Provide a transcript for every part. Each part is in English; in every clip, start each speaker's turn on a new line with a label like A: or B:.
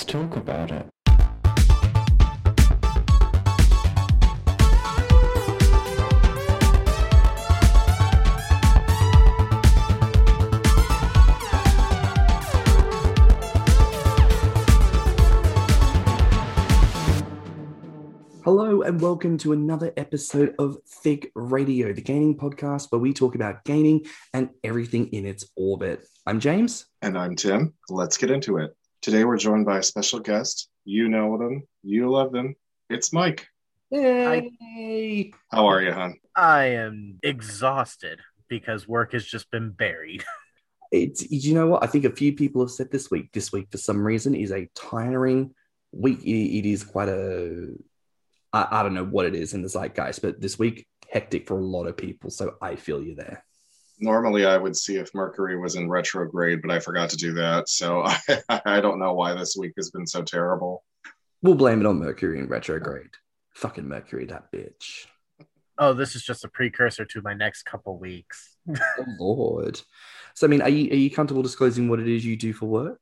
A: Let's talk about it.
B: Hello and welcome to another episode of Thick Radio, the gaming podcast where we talk about gaming and everything in its orbit. I'm James.
C: And I'm Tim. Let's get into it. Today we're joined by a special guest. You know them, you love them. It's Mike.
B: Hey.
C: How are you, hon?
D: I am exhausted because work has just been buried.
B: It's you know what? I think a few people have said this week. This week, for some reason, is a tiring week. It, it is quite a I, I don't know what it is in the zeitgeist, but this week hectic for a lot of people. So I feel you there.
C: Normally, I would see if Mercury was in retrograde, but I forgot to do that. So I, I don't know why this week has been so terrible.
B: We'll blame it on Mercury in retrograde. Fucking Mercury, that bitch.
D: Oh, this is just a precursor to my next couple weeks.
B: oh Lord. So I mean, are you are you comfortable disclosing what it is you do for work?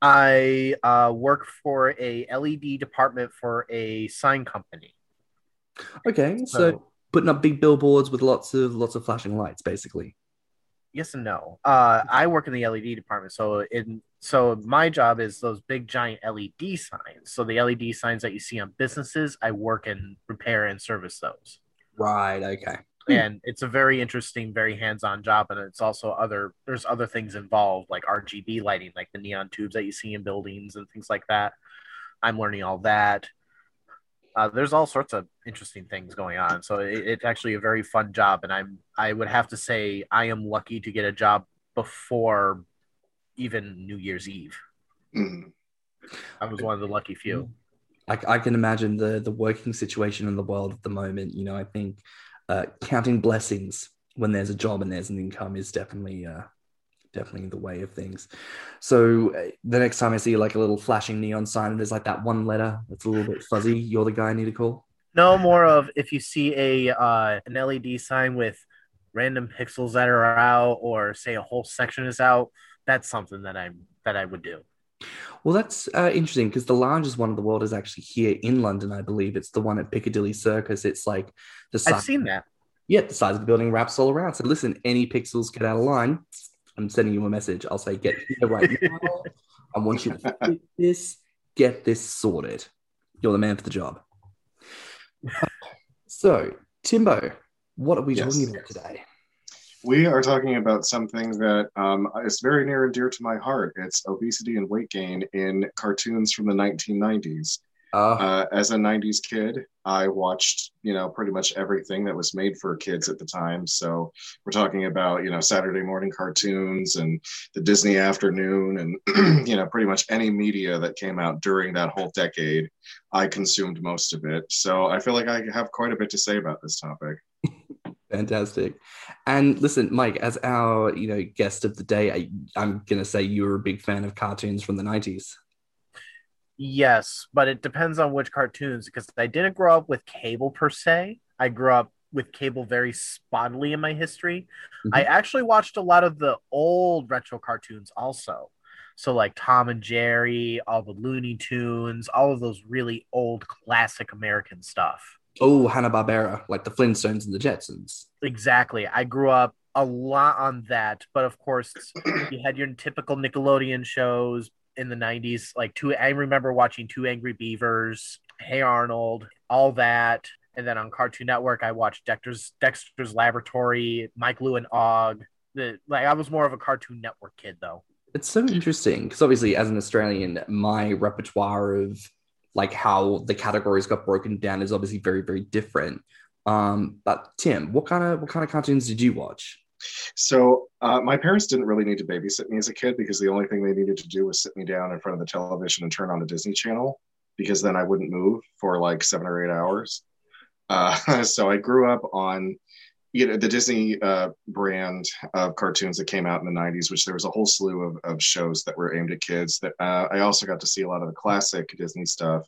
D: I uh, work for a LED department for a sign company.
B: Okay, so, so, putting up big billboards with lots of lots of flashing lights, basically.
D: Yes and no. Uh, I work in the LED department, so in so my job is those big giant LED signs. So the LED signs that you see on businesses, I work and repair and service those.
B: Right. Okay.
D: Hmm. and it's a very interesting very hands-on job and it's also other there's other things involved like rgb lighting like the neon tubes that you see in buildings and things like that i'm learning all that uh, there's all sorts of interesting things going on. So it, it's actually a very fun job and i'm i would have to say i am lucky to get a job before even new year's eve. Mm. i was one of the lucky few.
B: I, I can imagine the the working situation in the world at the moment. You know i think uh, counting blessings when there's a job and there's an income is definitely uh, definitely the way of things. So uh, the next time I see like a little flashing neon sign and there's like that one letter that's a little bit fuzzy, you're the guy I need to call.
D: No more of if you see a uh, an LED sign with random pixels that are out or say a whole section is out. That's something that I'm that I would do.
B: Well, that's uh, interesting because the largest one in the world is actually here in London, I believe. It's the one at Piccadilly Circus. It's like
D: the size. I've seen that.
B: Yeah, the size of the building wraps all around. So listen, any pixels get out of line, I'm sending you a message. I'll say, get here right now. I want you to get this, get this sorted. You're the man for the job. So, Timbo, what are we yes. talking about today?
C: we are talking about something that um, is very near and dear to my heart. It's obesity and weight gain in cartoons from the 1990s. Uh, uh, as a 90s kid, I watched, you know, pretty much everything that was made for kids at the time. So we're talking about, you know, Saturday morning cartoons and the Disney afternoon and, you know, pretty much any media that came out during that whole decade. I consumed most of it. So I feel like I have quite a bit to say about this topic.
B: Fantastic. And listen, Mike, as our you know guest of the day, I, I'm gonna say you were a big fan of cartoons from the '90s.
D: Yes, but it depends on which cartoons because I didn't grow up with cable per se. I grew up with cable very spottily in my history. Mm-hmm. I actually watched a lot of the old retro cartoons also. So like Tom and Jerry, all the Looney Tunes, all of those really old classic American stuff.
B: Oh, Hanna Barbera, like the Flintstones and the Jetsons.
D: Exactly. I grew up a lot on that, but of course, you had your typical Nickelodeon shows in the '90s. Like two, I remember watching Two Angry Beavers, Hey Arnold, all that. And then on Cartoon Network, I watched Dexter's Dexter's Laboratory, Mike Lu and Og. The like, I was more of a Cartoon Network kid, though.
B: It's so interesting because obviously, as an Australian, my repertoire of like how the categories got broken down is obviously very very different um but tim what kind of what kind of cartoons did you watch
C: so uh, my parents didn't really need to babysit me as a kid because the only thing they needed to do was sit me down in front of the television and turn on the disney channel because then i wouldn't move for like seven or eight hours. Uh, so i grew up on you know the disney uh, brand of cartoons that came out in the 90s which there was a whole slew of, of shows that were aimed at kids that uh, i also got to see a lot of the classic disney stuff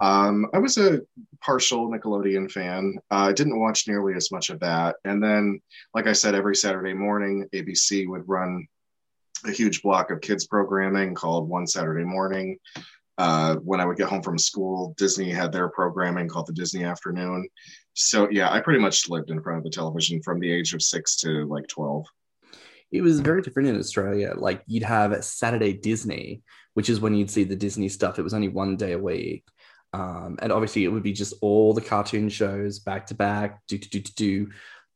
C: um, i was a partial nickelodeon fan uh, i didn't watch nearly as much of that and then like i said every saturday morning abc would run a huge block of kids programming called one saturday morning Uh, when I would get home from school, Disney had their programming called the Disney Afternoon. So yeah, I pretty much lived in front of the television from the age of six to like twelve.
B: It was very different in Australia. Like you'd have Saturday Disney, which is when you'd see the Disney stuff. It was only one day a week. Um, and obviously it would be just all the cartoon shows back to back, do do do do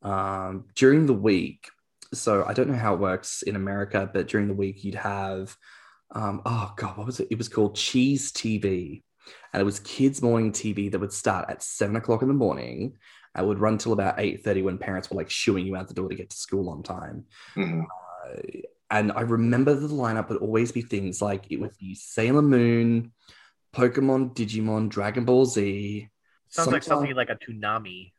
B: do um, during the week. So I don't know how it works in America, but during the week you'd have um, oh god, what was it? It was called Cheez TV, and it was kids morning TV that would start at seven o'clock in the morning. and would run till about eight thirty when parents were like shooing you out the door to get to school on time.
C: Mhm.
B: Uh, and I remember the lineup would always be things like it would be Sailor Moon, Pokemon, Digimon, Dragon Ball Z.
D: Sounds like something like a tsunami.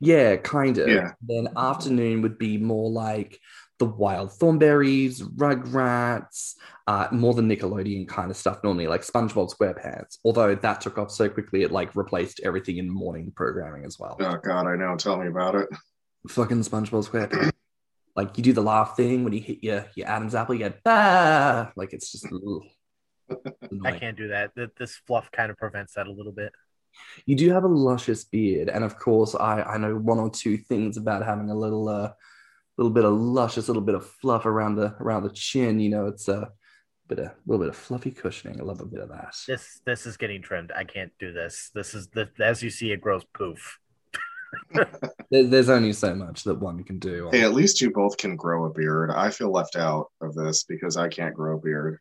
B: Yeah, kind of.
C: Yeah.
B: Then afternoon would be more like the Wild Thornberrys, Rugrats, uh, more the Nickelodeon kind of stuff normally, like SpongeBob SquarePants. Although that took off so quickly, it like replaced everything in morning programming as well.
C: Oh God, I know. Tell me about it.
B: Fucking SpongeBob SquarePants. like you do the laugh thing when you hit your your Adam's apple, you get ah, like it's just. ugh.
D: I can't do that. Th- This fluff kind of prevents that a little bit.
B: You do have a luscious beard, and of course, I I know one or two things about having a little uh, little bit of luscious, little bit of fluff around the around the chin. You know, it's a bit of a little bit of fluffy cushioning. I love a bit of that.
D: This this is getting trimmed. I can't do this. This is the as you see, it grows poof.
B: There's only so much that one can do.
C: Hey, at least you both can grow a beard. I feel left out of this because I can't grow a beard.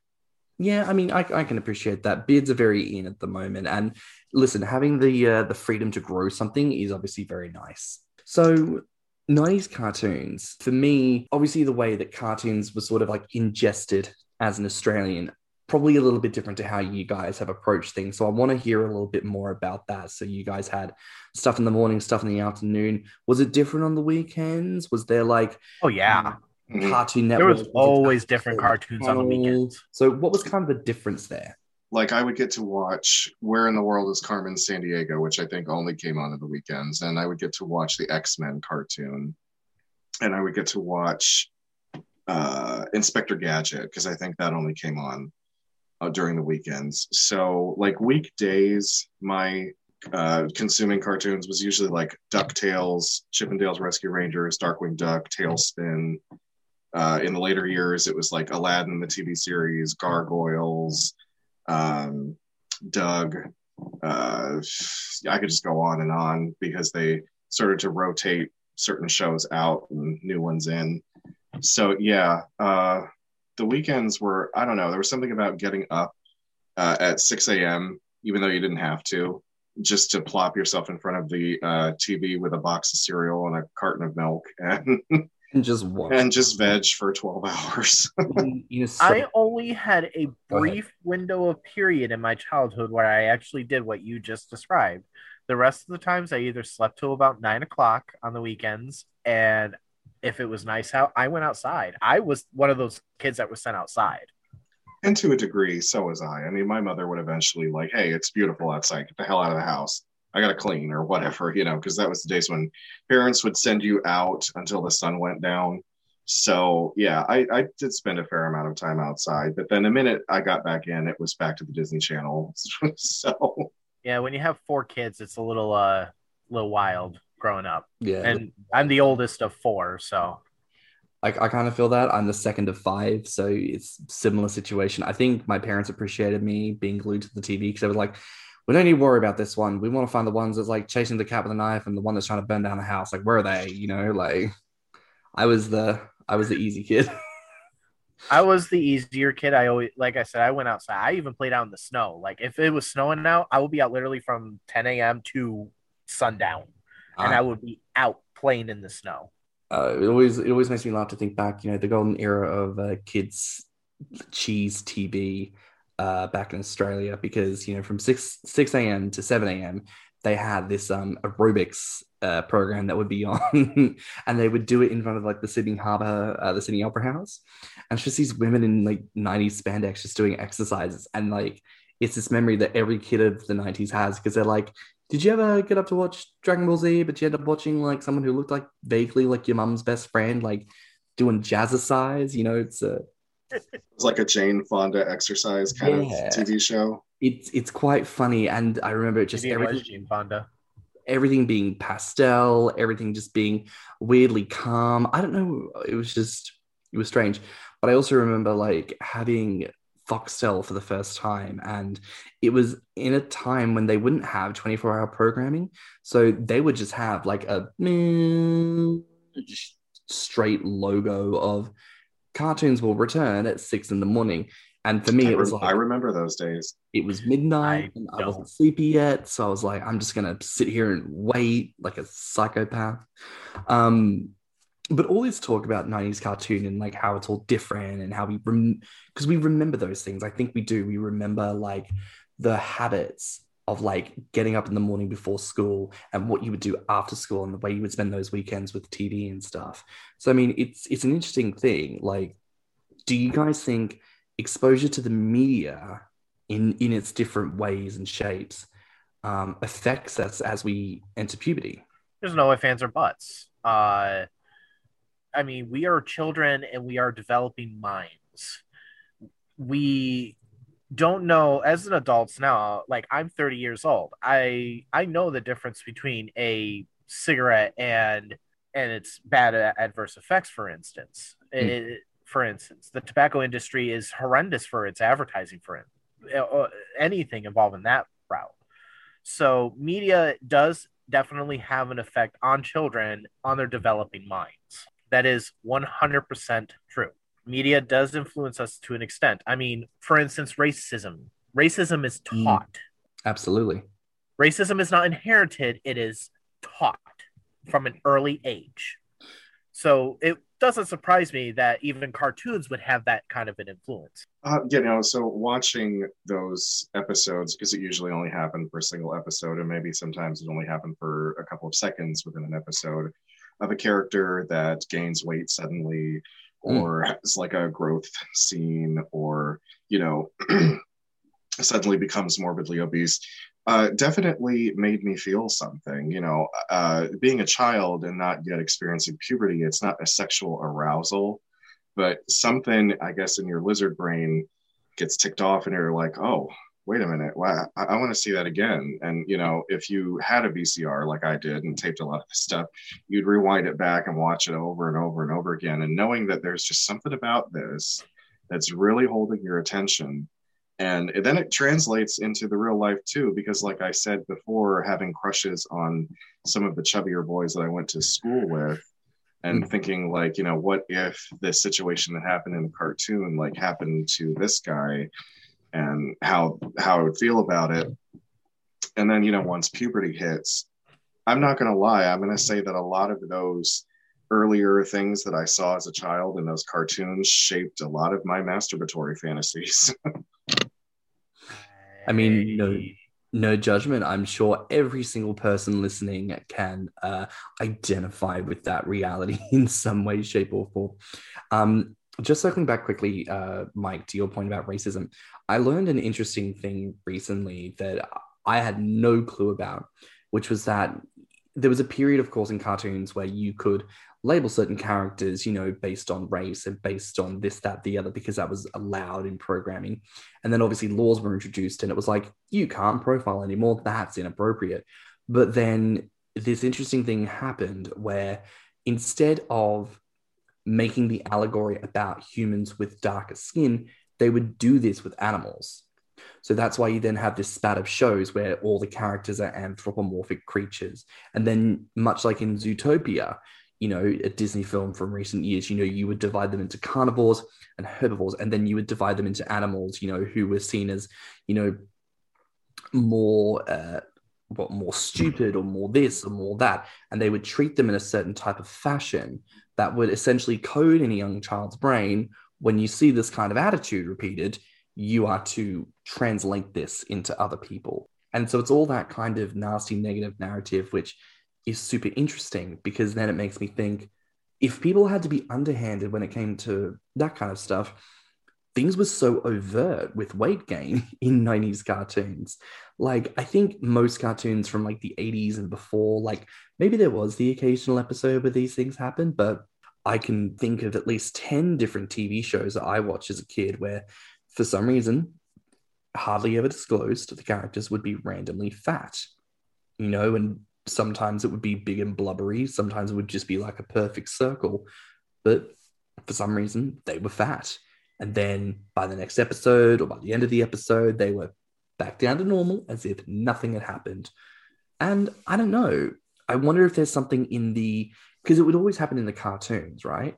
B: Yeah, I mean, I, I can appreciate that. Beards are very in at the moment, and listen, having the uh, the freedom to grow something is obviously very nice. So, '90s cartoons for me, obviously, the way that cartoons were sort of like ingested as an Australian, probably a little bit different to how you guys have approached things. So, I want to hear a little bit more about that. So, you guys had stuff in the morning, stuff in the afternoon. Was it different on the weekends? Was there like
D: Oh yeah,
C: Mhm.
B: Cartoon
D: there was always different cartoons on the weekends.
B: So, what was kind of the difference there?
C: Like I would get to watch Where in the World is Carmen Sandiego, which I think only came on in the weekends, and I would get to watch the X Men cartoon, and I would get to watch uh, Inspector Gadget because I think that only came on uh, during the weekends. So like weekdays, my uh, consuming cartoons was usually like DuckTales, Chip 'n Dale's Rescue Rangers, Darkwing Duck, TaleSpin. Uh, in the later years, it was like Aladdin, the TV series, Gargoyles, um, Doug. Uh, I could just go on and on because they started to rotate certain shows out and new ones in. So yeah, uh, the weekends were I don't know. There was something about getting up uh, at 6 a.m. even though you didn't have to, just to plop yourself in front of the uh, TV with a box of cereal and a carton of milk and
B: And just watch.
C: and just veg for 12 hours.
B: in, in a
D: I
B: so-
D: only had a brief window of period in my childhood where I actually did what you just described. The rest of the times, I either slept till about nine o'clock on the weekends, and if it was nice out, I went outside. I was one of those kids that was sent outside.
C: and to a degree, so was I. I mean, my mother would eventually like, "Hey, it's beautiful outside. Get the hell out of the house. I gotta clean or whatever," you know, because that was the days when parents would send you out until the sun went down. So yeah, I, I did spend a fair amount of time outside, but then the minute I got back in, it was back to the Disney Channel. so
D: Yeah, when you have four kids, it's a little uh, little wild growing up,
B: yeah,
D: and I'm the oldest of four, so
B: I, I kind of feel that I'm the second of five, so it's similar situation. I think my parents appreciated me being glued to the TV because they were like, "We don't need to worry about this one. We want to find the ones that's like chasing the cat with a knife and the one that's trying to burn down the house. Like, where are they? You know, like I was the I was the easy kid.
D: I was the easier kid. I always, like I said, I went outside. I even played out in the snow. Like if it was snowing out, I would be out literally from 10 a.m. to sundown, and I would be out playing in the snow.
B: uh, it always it always makes me laugh to think back. You know, the golden era of uh, kids Cheez TV uh, back in Australia because you know from six six a.m. to seven a.m. they had this um, aerobics uh, program that would be on, and they would do it in front of like the Sydney Harbour, uh, the Sydney Opera House, and it's just these women in like '90s spandex just doing exercises, and like it's this memory that every kid of the '90s has because they're like did you ever get up to watch Dragon Ball Z, but you end up watching like someone who looked like vaguely like your mum's best friend, like doing jazzercise? You know, it's a
C: It's like a Jane Fonda exercise kind
B: Yeah.
C: of TV show.
B: It's it's quite funny, and I remember just
D: Maybe it was
B: everything,
D: Jane Fonda.
B: everything being pastel, everything just being weirdly calm. I don't know. It was just it was strange. But I also remember like having Foxtel for the first time, and it was in a time when they wouldn't have 24 hour programming. So they would just have like a just straight logo of cartoons will return at six in the morning. And for me,
C: I,
B: it was
C: rem-
B: like
C: I remember those days.
B: it was midnight
D: I
B: and I
D: don't.
B: wasn't sleepy yet. So I was like, I'm just gonna sit here and wait like a psychopath. Um, but all this talk about 90s cartoon and like how it's all different and how we because we remember those things. I think we do. We remember like the habits of like getting up in the morning before school and what you would do after school and the way you would spend those weekends with TV and stuff. So I mean, it's it's an interesting thing. Like, do you guys think exposure to the media in in its different ways and shapes um, affects us as we enter puberty?
D: There's no ifs, ands, or buts. Uh, I mean, we are children and we are developing minds. We don't know as an adult now. Like I'm 30 years old. I I know the difference between a cigarette and and its bad adverse effects. For instance,
B: Hmm.
D: It- for instance, the tobacco industry is horrendous for its advertising. For it, uh, anything involving that route. So media does definitely have an effect on children on their developing minds. That is 100% true. Media does influence us to an extent. I mean, for instance, racism. Racism is
B: Mm.
D: taught.
B: Absolutely.
D: Racism is not inherited, it is taught from an early age. So it doesn't surprise me that even cartoons would have that kind of an influence.
C: Uh, you know, so watching those episodes because it usually only happened for a single episode, and maybe sometimes it only happened for a couple of seconds within an episode of a character that gains weight suddenly, or has like a growth scene, or you know, suddenly becomes morbidly obese. Uh, definitely made me feel something. You know, uh, being a child and not yet experiencing puberty, it's not a sexual arousal but something i guess in your lizard brain gets ticked off and you're like oh wait a minute wow i, I want to see that again. And you know if you had a vcr like i did and taped a lot of the stuff you'd rewind it back and watch it over and over and over again. And knowing that there's just something about this that's really holding your attention and then it translates into the real life too because like i said before having crushes on some of the chubbier boys that i went to school with and mm-hmm. thinking like you know what if this situation that happened in the cartoon like happened to this guy and how how i would feel about it and then you know once puberty hits i'm not going to lie i'm going to say that a lot of those earlier things that i saw as a child in those cartoons shaped a lot of my masturbatory fantasies
B: I mean, no- no judgment. I'm sure every single person listening can uh, identify with that reality in some way, shape, or form. Um, just circling back quickly, uh, Mike, to your point about racism, I learned an interesting thing recently that I had no clue about, which was that there was a period, of course, in cartoons where you could label certain characters, you know, based on race and based on this, that, the other, because that was allowed in programming. And then obviously laws were introduced, and it was like, you can't profile anymore. That's inappropriate. But then this interesting thing happened where instead of making the allegory about humans with darker skin, they would do this with animals. So that's why you then have this spat of shows where all the characters are anthropomorphic creatures. And then, much like in Zootopia, you know, a Disney film from recent years, you know, you would divide them into carnivores and herbivores, and then you would divide them into animals, you know, who were seen as, you know, more, uh, what, more stupid or more this or more that. And they would treat them in a certain type of fashion that would essentially code in a young child's brain when you see this kind of attitude repeated, you are to translate this into other people. And so it's all that kind of nasty negative narrative, which is super interesting because then it makes me think if people had to be underhanded when it came to that kind of stuff, things were so overt with weight gain in 90s cartoons. Like, I think most cartoons from like the 80s and before, like maybe there was the occasional episode where these things happened, but I can think of at least 10 different TV shows that I watched as a kid where, for some reason, hardly ever disclosed, the characters would be randomly fat, you know, and sometimes it would be big and blubbery, sometimes it would just be like a perfect circle. But for some reason, they were fat. And then by the next episode or by the end of the episode, they were back down to normal as if nothing had happened. And I don't know. I wonder if there's something in the because it would always happen in the cartoons, right?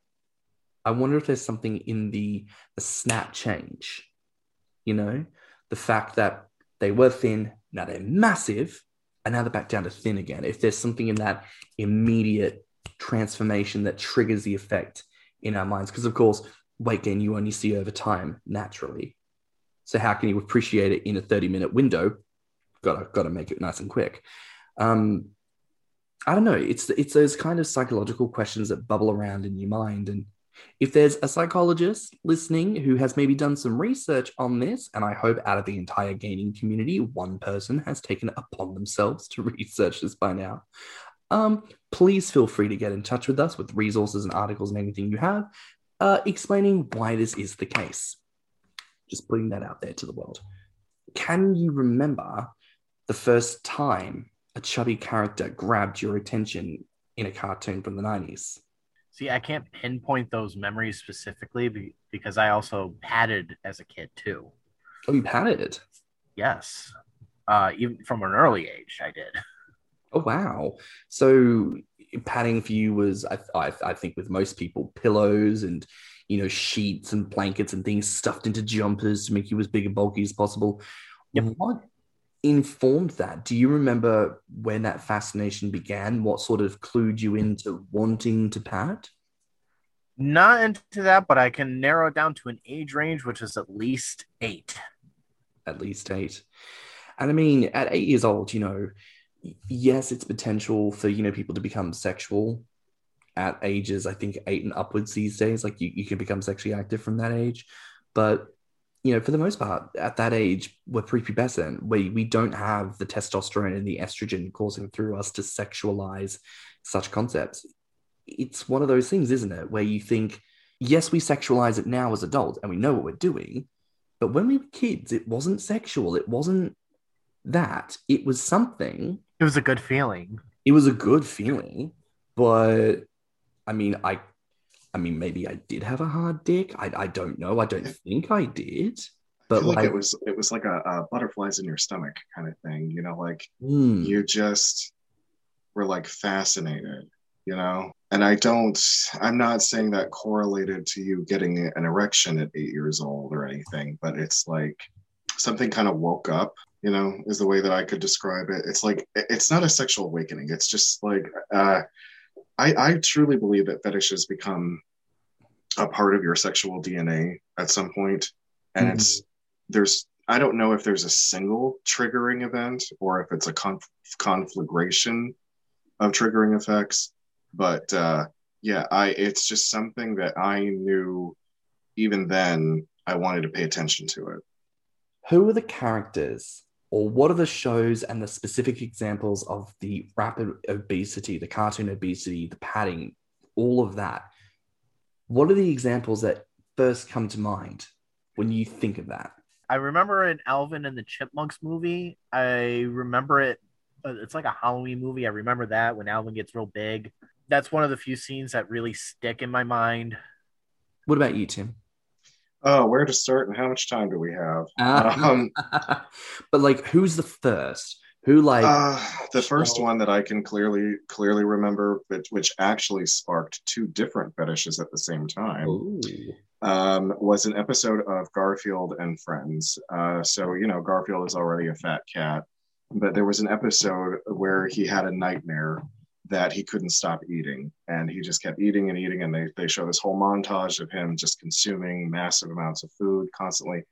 B: I wonder if there's something in the the snap change. You know, the fact that they were thin, now they're massive, and now they're back down to thin again. If there's something in that immediate transformation that triggers the effect in our minds, because of course, weight gain you only see over time naturally. So how can you appreciate it in a 30 minute window? Gotta gotta make it nice and quick. Um, I don't know. It's it's those kind of psychological questions that bubble around in your mind. And if there's a psychologist listening who has maybe done some research on this, and I hope out of the entire gaining community, one person has taken it upon themselves to research this by now, um, please feel free to get in touch with us with resources and articles and anything you have, uh, explaining why this is the case. Just putting that out there to the world. Can you remember the first time a chubby character grabbed your attention in a cartoon from the 90s?
D: See, I can't pinpoint those memories specifically because I also padded as a kid too.
B: Oh, you padded?
D: Yes. Uh, even from an early age, I did.
B: Oh, wow. So padding for you was, I, I, I think, with most people, pillows and you know sheets and blankets and things stuffed into jumpers to make you as big and bulky as possible. Yep. What informed that? Do you remember when that fascination began? What sort of clued you into wanting to pat?
D: Not into that, but I can narrow it down to an age range, which is at least eight.
B: At least eight. And I mean, at eight years old, you know, yes, it's potential for, you know, people to become sexual at ages, I think eight and upwards these days. Like you, you can become sexually active from that age. But you know, for the most part, at that age, we're prepubescent. We we don't have the testosterone and the estrogen coursing through us to sexualize such concepts. It's one of those things, isn't it, where you think, yes, we sexualize it now as adults and we know what we're doing, but when we were kids, it wasn't sexual. It wasn't that. It was something.
D: It was a good feeling.
B: It was a good feeling, but I mean, I I mean, maybe I did have a hard dick. I, I don't know. I don't think I did. But
C: like, like, it was it was like a, a, butterflies in your stomach kind of thing, you know, like mm. you just were like fascinated, you know. And I don't I'm not saying that correlated to you getting an erection at eight years old or anything, but it's like something kind of woke up you know is the way that i could describe it it's like it's not a sexual awakening it's just like uh I, I truly believe that fetishes become a part of your sexual DNA at some point, and mm-hmm. it's there's I don't know if there's a single triggering event or if it's a conf- conflagration of triggering effects, but uh, yeah, I it's just something that I knew even then I wanted to pay attention to it.
B: Who are the characters or what are the shows and the specific examples of the rapid obesity, the cartoon obesity, the padding, all of that? What are the examples that first come to mind when you think of that?
D: I remember in Alvin and the Chipmunks movie. I remember it. Uh, it's like a Halloween movie. I remember that when Alvin gets real big. That's one of the few scenes that really stick in my mind.
B: What about you, Tim?
C: Oh, where to start and how much time do we have? Uh, um,
B: but like, who's the first? Who like uh,
C: the first one that I can clearly clearly remember, which, which actually sparked two different fetishes at the same time, um, was an episode of Garfield and Friends. Uh, so you know, Garfield is already a fat cat, but there was an episode where he had a nightmare that he couldn't stop eating. And he just kept eating and eating. And they, they show this whole montage of him just consuming massive amounts of food constantly.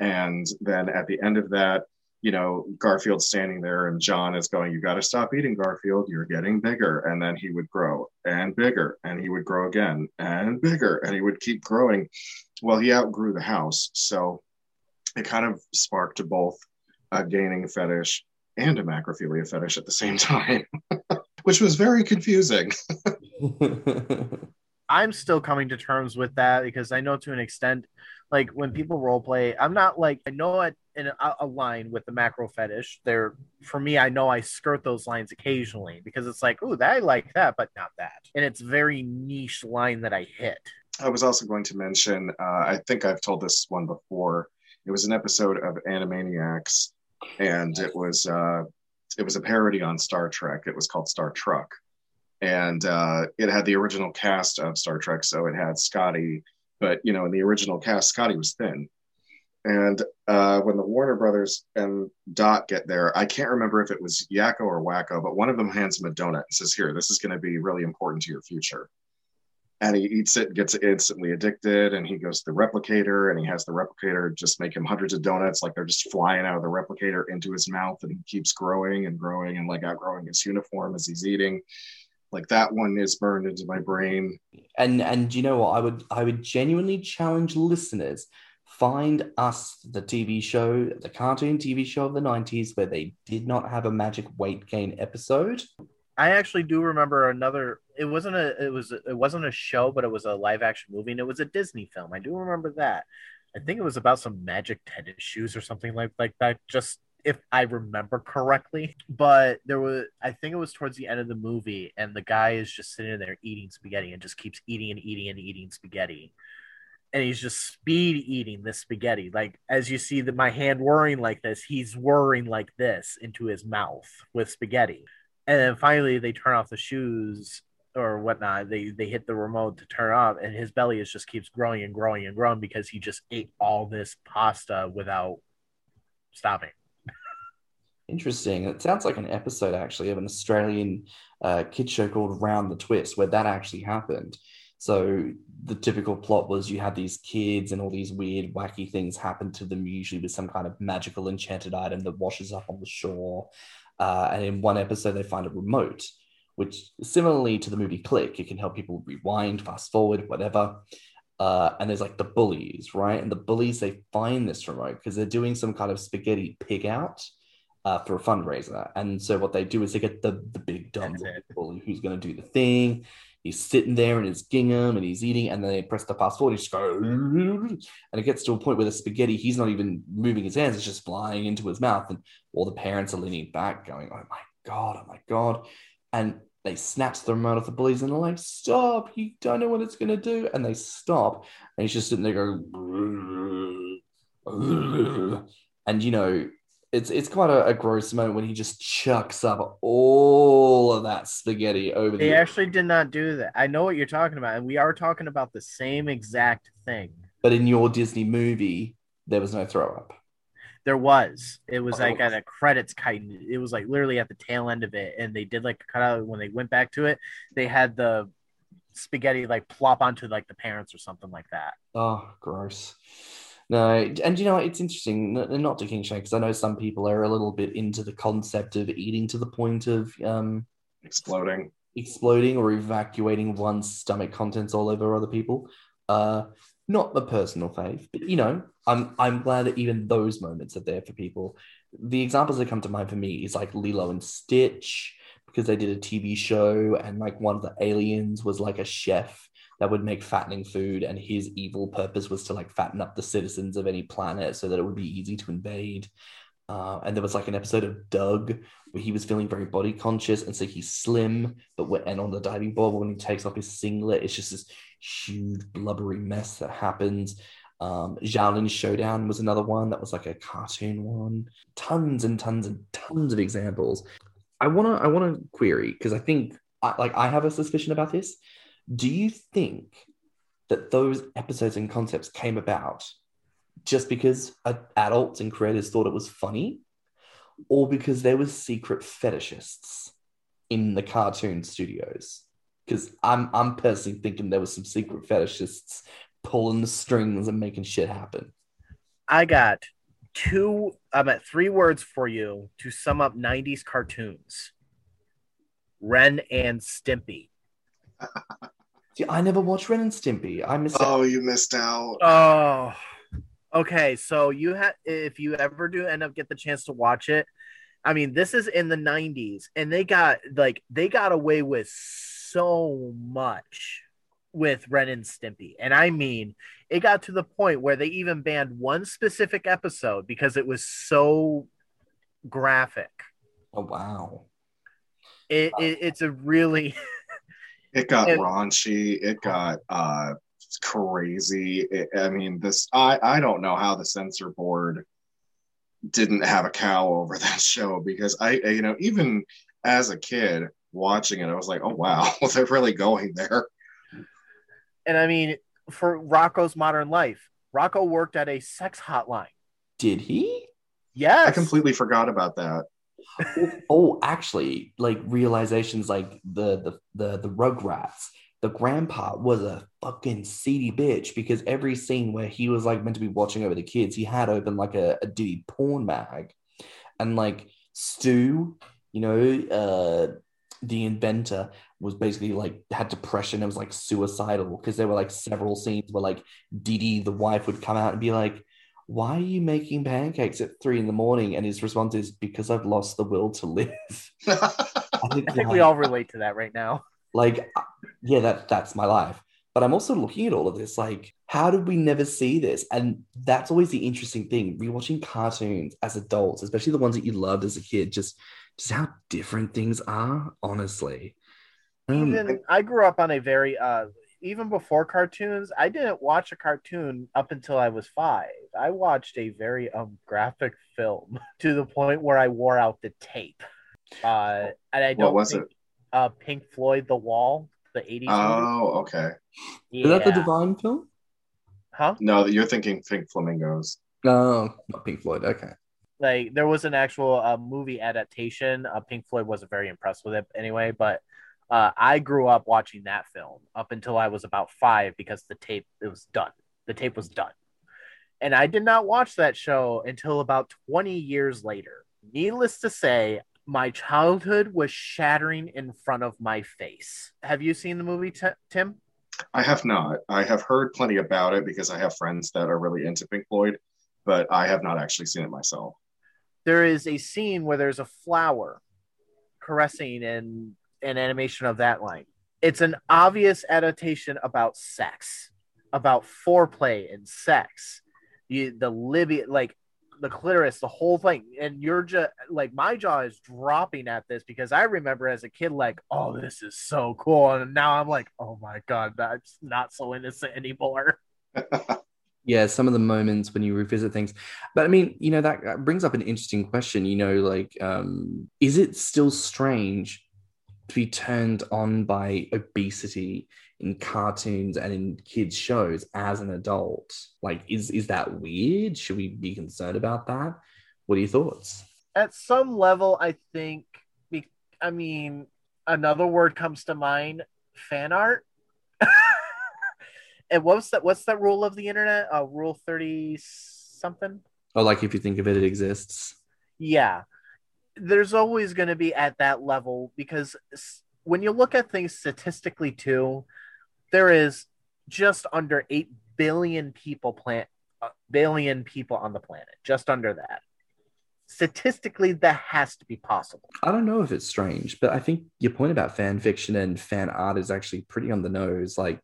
C: And then at the end of that you know garfield's standing there and john is going you got to stop eating garfield. You're getting bigger. And then he would grow and bigger and he would grow again and bigger and he would keep growing. Well he outgrew the house. So it kind of sparked both a gaining fetish and a macrophilia fetish at the same time which was very confusing.
D: I'm still coming to terms with that because I know to an extent, like when people role play, I'm not like I know it in a, a line with the macro fetish. There, for me, I know I skirt those lines occasionally because it's like, oh, that I like that, but not that, and it's very niche line that I hit.
C: I was also going to mention. Uh, I think I've told this one before. It was an episode of Animaniacs, and it was uh, it was a parody on Star Trek. It was called Star Truck, and uh, it had the original cast of Star Trek. So it had Scotty, but you know, in the original cast, Scotty was thin. And uh, when the Warner Brothers and Dot get there, I can't remember if it was Yakko or Wakko, but one of them hands him a donut and says, "Here, this is going to be really important to your future." And he eats it, gets instantly addicted, and he goes to the replicator, and he has the replicator just make him hundreds of donuts, like they're just flying out of the replicator into his mouth, and he keeps growing and growing and like outgrowing his uniform as he's eating. Like that one is burned into my brain.
B: And and you know what? I would i would genuinely challenge listeners find us the tv show the cartoon tv show of the 90s where they did not have a magic weight gain episode
D: I actually do remember another. It wasn't a. It was. It wasn't a show, but it was a live action movie, and it was a Disney film. I do remember that. I think it was about some magic tennis shoes or something like like that. Just if I remember correctly. But there was, I think it was towards the end of the movie, and the guy is just sitting there eating spaghetti and just keeps eating and eating and eating spaghetti. And he's just speed eating this spaghetti. Like, as you see that my hand whirring like this, he's whirring like this into his mouth with spaghetti. And then finally, they turn off the shoes or whatnot. They they hit the remote to turn off, and his belly is just keeps growing and growing and growing because he just ate all this pasta without stopping.
B: Interesting. It sounds like an episode actually of an Australian uh, kid show called Round the Twist, where that actually happened. So the typical plot was you had these kids and all these weird, wacky things happen to them, usually with some kind of magical enchanted item that washes up on the shore. Uh, and in one episode, they find a remote, which similarly to the movie Click, it can help people rewind, fast forward, whatever. Uh, and there's like the bullies, right? And the bullies, they find this remote because they're doing some kind of spaghetti pig out uh, for a fundraiser. And so what they do is they get the the big dumb bully who's going to do the thing. He's sitting there in his gingham and he's eating, and then they press the fast forward. He just goes, and it gets to a point where the spaghetti, he's not even moving his hands; it's just flying into his mouth. And all the parents are leaning back, going, "Oh my god, oh my god!" And they snatch the remote off the bullies and they're like, "Stop! You don't know what it's going to do!" And they stop, and he's just sitting there going, and you know it's it's quite a, a, gross moment when he just chucks up all of that spaghetti over.
D: They the actually did not do that. I know what you're talking about, and we are talking about the same exact thing.
B: But in your Disney movie, there was no throw up.
D: There was. It was oh. like at a credits kind. It was like literally at the tail end of it, and they did like cut out when they went back to it. They had the spaghetti like plop onto like the parents or something like that.
B: Oh, gross. No, and you know it's interesting, not to king shame, because I know some people are a little bit into the concept of eating to the point of um,
C: exploding,
B: exploding, or evacuating one's stomach contents all over other people. Uh, not the personal faith, but you know, I'm I'm glad that even those moments are there for people. The examples that come to mind for me is like Lilo and Stitch because they did a TV show and like one of the aliens was like a chef that would make fattening food and his evil purpose was to like fatten up the citizens of any planet so that it would be easy to invade uh, and there was like an episode of Doug where he was feeling very body conscious, and so he's slim, but when, and on the diving board when he takes off his singlet, it's just this huge blubbery mess that happens. Um, Showdown was another one that was like a cartoon one. Tons and tons and tons of examples. I wanna I wanna query because I think I, like I have a suspicion about this. Do you think that those episodes and concepts came about just because adults and creators thought it was funny, or because there were secret fetishists in the cartoon studios? Because I'm I'm personally thinking there was some secret fetishists pulling the strings and making shit happen.
D: I got two. I'm at three words for you to sum up '90s cartoons: Ren and Stimpy.
B: See, I never watched Ren and Stimpy. I missed.
C: Oh, out. you missed out.
D: Oh, okay. So you had, if you ever do end up get the chance to watch it, I mean, this is in the '90s, and they got like they got away with so much with Ren and Stimpy. And I mean, it got to the point where they even banned one specific episode because it was so graphic.
B: Oh wow.
D: It, it it's a really
C: It got
D: And-
C: raunchy. It got uh crazy. It, I mean, this I I don't know how the censor board didn't have a cow over that show because I you know even as a kid watching it, I was like, oh wow, they're really going there.
D: and I mean for Rocko's Modern Life, Rocco worked at a sex hotline.
B: Did he?
D: Yes.
C: I completely forgot about that.
B: oh, actually, like realizations like the the the the Rugrats. The grandpa was a fucking seedy bitch because every scene where he was like meant to be watching over the kids, he had open like a, a Diddy porn mag. And like Stu, you know, uh the inventor was basically like had depression and was like suicidal because there were like several scenes where like Didi, the wife, would come out and be like, Why are you making pancakes at three in the morning? And his response is, Because I've lost the will to live. I think,
D: I think
B: like,
D: we all relate to that right now.
B: like uh, yeah, that that's my life. But I'm also looking at all of this, like, how did we never see this? And that's always the interesting thing. Rewatching cartoons as adults, especially the ones that you loved as a kid, just just how different things are, honestly. Um,
D: even I grew up on a very uh even before cartoons, I didn't watch a cartoon up until I was five. I watched a very um graphic film to the point where I wore out the tape. Uh and I don't what
C: was
D: think,
C: it?
D: uh Pink Floyd The Wall, the 80s movie.
C: Oh, okay.
B: is that the Divine film?
C: Uh,
D: huh?
C: No, you're thinking Pink Flamingos.
B: No, not Pink Floyd. Okay.
D: Like there was an actual uh, movie adaptation. Uh, Pink Floyd wasn't very impressed with it anyway, but uh, I grew up watching that film up until I was about five because the tape it was done. The tape was done, and I did not watch that show until about twenty years later. Needless to say, my childhood was shattering in front of my face. Have you seen the movie, Ti- Tim?
C: I have not. I have heard plenty about it because I have friends that are really into Pink Floyd, but I have not actually seen it myself.
D: there is a scene where there's a flower caressing and an animation of that line. It's an obvious adaptation about sex, about foreplay and sex. You, the Libby, like the clitoris, the whole thing. And you're just like, my jaw is dropping at this because I remember as a kid, like, oh, this is so cool. And now I'm like, oh my God, that's not so innocent anymore.
B: yeah some of the moments when you revisit things but i mean you know that brings up an interesting question you know like um is it still strange to be turned on by obesity in cartoons and in kids shows as an adult like is is that weird should we be concerned about that what are your thoughts
D: at some level, I think. I mean, another word comes to mind: fan art. and what's that? What's that rule of the internet? Uh, rule thirty something.
B: oh like if you think of it it exists
D: Yeah, there's always going to be at that level because when you look at things statistically, too, there is just under eight billion people plant uh, billion people on the planet, just under that. Statistically, that has to be possible.
B: I don't know if it's strange, but I think your point about fan fiction and fan art is actually pretty on the nose. Like,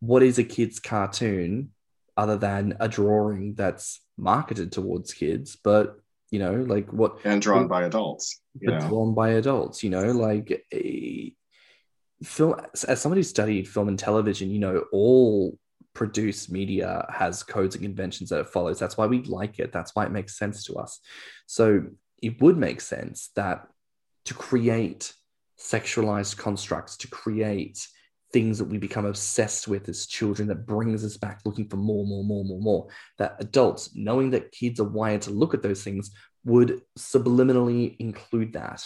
B: what is a kid's cartoon other than a drawing that's marketed towards kids? But you know, like what
C: And drawn by adults.
B: But
C: know.
B: drawn by adults? You know, like a film. As somebody who studied film and television, you know, all produced media has codes and conventions that it follows. That's why we like it. That's why it makes sense to us. So it would make sense that to create sexualized constructs, to create things that we become obsessed with as children that brings us back looking for more, more, more, more, more, that adults, knowing that kids are wired to look at those things, would subliminally include that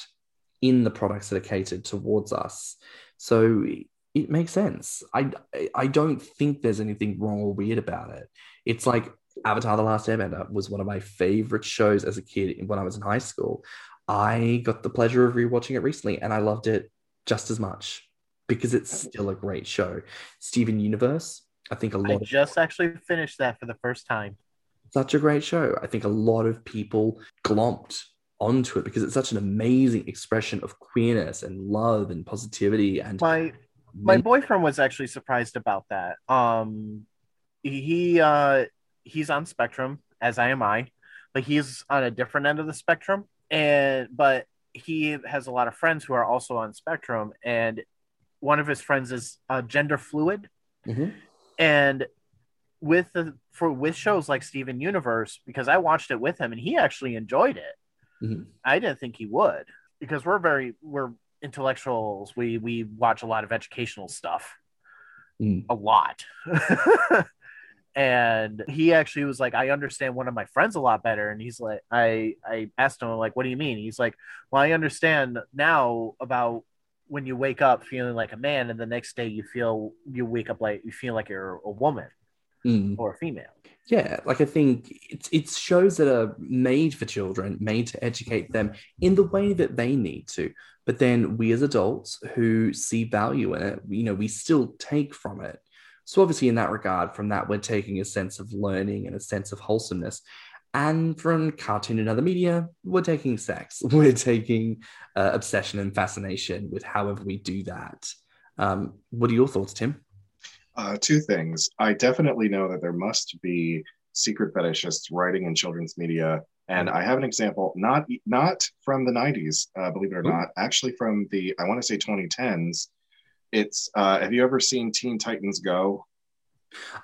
B: in the products that are catered towards us. So it makes sense. I I don't think there's anything wrong or weird about it. It's like Avatar: The Last Airbender was one of my favorite shows as a kid when I was in high school. I got the pleasure of rewatching it recently, and I loved it just as much because it's still a great show. Steven Universe, I think a lot of
D: just actually finished that for the first time.
B: such a great show. I think a lot of people glomped onto it because it's such an amazing expression of queerness and love and positivity and
D: My my boyfriend was actually surprised about that. Um, he uh, he's on spectrum as I am I, but he's on a different end of the spectrum, and but he has a lot of friends who are also on spectrum, and one of his friends is uh, gender fluid,
B: Mhm.
D: and with the for with shows like Steven Universe, because I watched it with him and he actually enjoyed it.
B: Mhm.
D: I didn't think he would because we're very we're intellectuals. We we watch a lot of educational stuff,
B: Mm.
D: a lot. and he actually was like, I understand one of my friends a lot better. And he's like, I I asked him like, what do you mean? He's like, well, I understand now about when you wake up feeling like a man, and the next day you feel you wake up like you feel like you're a woman
B: Mm.
D: or a female.
B: Yeah, like I think it's it's shows that are made for children, made to educate them in the way that they need to. But then we as adults who see value in it, you know, we still take from it. So obviously, in that regard, from that we're taking a sense of learning and a sense of wholesomeness. And from cartoon and other media, we're taking sex. We're taking uh, obsession and fascination with however we do that. Um, what are your thoughts, Tim?
C: Uh, two things. I definitely know that there must be secret fetishists writing in children's media, and I have an example, not not from the '90s, uh, believe it or
B: Ooh.
C: not, actually from the I want to say 2010s. It's uh, have you ever seen Teen Titans Go?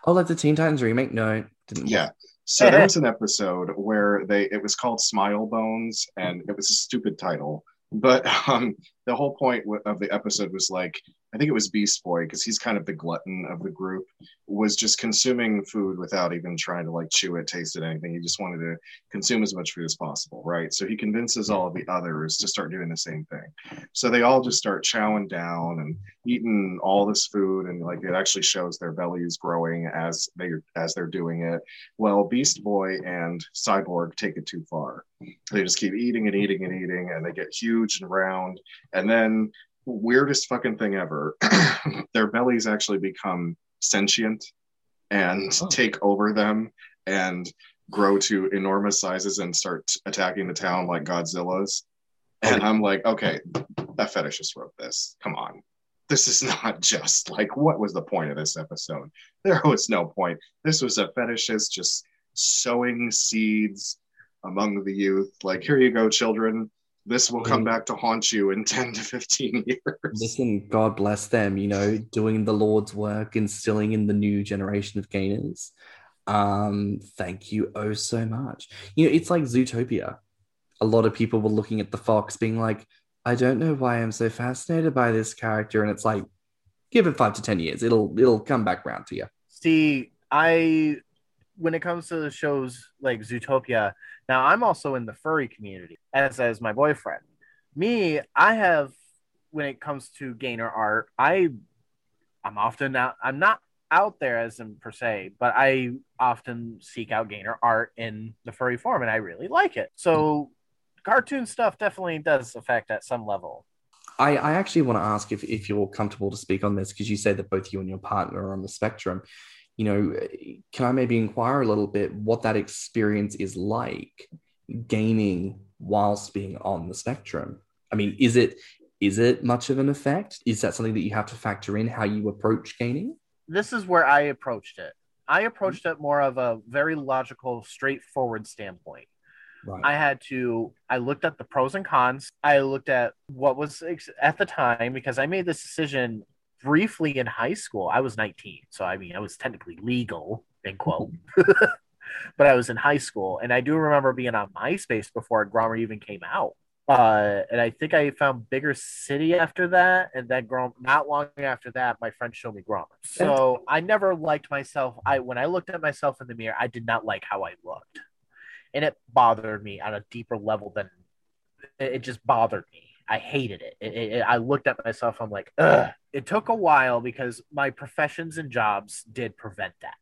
B: Oh, like the Teen Titans remake? No, didn't.
C: Yeah. So there was an episode where they it was called Smile Bones, and it was a stupid title. But um, the whole point of the episode was like, I think it was Beast Boy because he's kind of the glutton of the group, was just consuming food without even trying to like chew it, taste it, anything. He just wanted to consume as much food as possible, right? So he convinces all of the others to start doing the same thing. So they all just start chowing down and eating all this food, and like it actually shows their bellies growing as they as they're doing it. Well, Beast Boy and Cyborg take it too far. They just keep eating and eating and eating, and they get huge and round. And then, weirdest fucking thing ever, their bellies actually become sentient and
B: Oh.
C: take over them and grow to enormous sizes and start attacking the town like Godzilla's. Oh, and I'm like, okay, that fetishist wrote this. Come on. This is not just like, what was the point of this episode? There was no point. This was a fetishist just sowing seeds among the youth. Like, here you go, children. This will come back to haunt you in 10 to 15 years.
B: Listen, God bless them, you know, doing the Lord's work, instilling in the new generation of gainers. Um, thank you oh so much. You know, it's like Zootopia. A lot of people were looking at the fox being like, I don't know why I'm so fascinated by this character. And it's like, give it five to ten years. It'll it'll come back round to you.
D: See, I when it comes to the shows like Zootopia, now I'm also in the furry community, as as my boyfriend. Me, I have when it comes to gainer art, I I'm often out I'm not out there as in per se, but I often seek out gainer art in the furry form and I really like it. So cartoon stuff definitely does affect at some level.
B: I, I actually want to ask if, if you're comfortable to speak on this because you say that both you and your partner are on the spectrum. You know, can I maybe inquire a little bit what that experience is like gaining whilst being on the spectrum? I mean, is it is it much of an effect? Is that something that you have to factor in how you approach gaining?
D: this is where I approached it. I approached it more of a very logical, straightforward standpoint.
B: Right.
D: I had to, I looked at the pros and cons. I looked at what was ex- at the time because I made this decision briefly in high school. I was 19. So, I mean, I was technically legal, in quote, but I was in high school. And I do remember being on MySpace before Grommr even came out. Uh, and I think I found Bigger City after that, and then Grom. Not long after that, my friend showed me Grommr. So I never liked myself. I when I looked at myself in the mirror, I did not like how I looked, and it bothered me on a deeper level than it just bothered me. I hated it. It, it- it- I looked at myself. I'm like, ugh. It took a while because my professions and jobs did prevent that.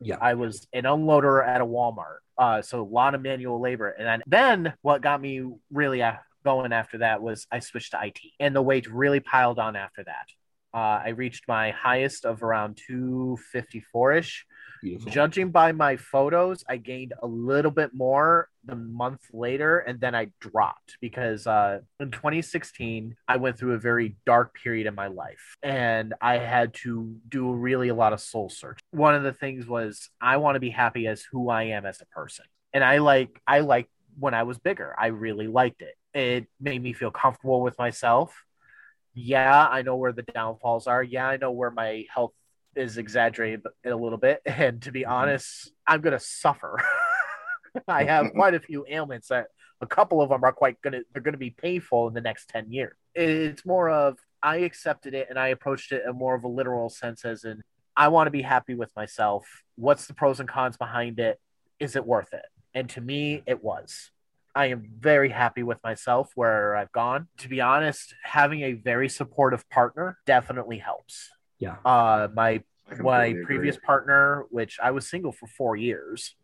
B: Yeah.
D: I was an unloader at a Walmart, uh, so a lot of manual labor. And then, then what got me really going after that was I switched to IT, and the weight really piled on after that. Uh, I reached my highest of around 254 ish.
B: Beautiful.
D: Judging by my photos, I gained a little bit more the month later, and then I dropped because uh, in 2016 I went through a very dark period in my life, and I had to do really a lot of soul search. One of the things was I want to be happy as who I am as a person, and I like I like when I was bigger. I really liked it. It made me feel comfortable with myself. Yeah, I know where the downfalls are. Yeah, I know where my health is exaggerated a little bit. And to be mm-hmm. honest, I'm going to suffer. I have quite a few ailments that a couple of them are quite going to, they're going to be painful in the next 10 years. It's more of, I accepted it and I approached it in more of a literal sense as in, I want to be happy with myself. What's the pros and cons behind it? Is it worth it? And to me, it was. I am very happy with myself where I've gone. To be honest, having a very supportive partner definitely helps.
B: Yeah.
D: Uh, my my
C: completely agree.
D: previous partner, which I was single for four years,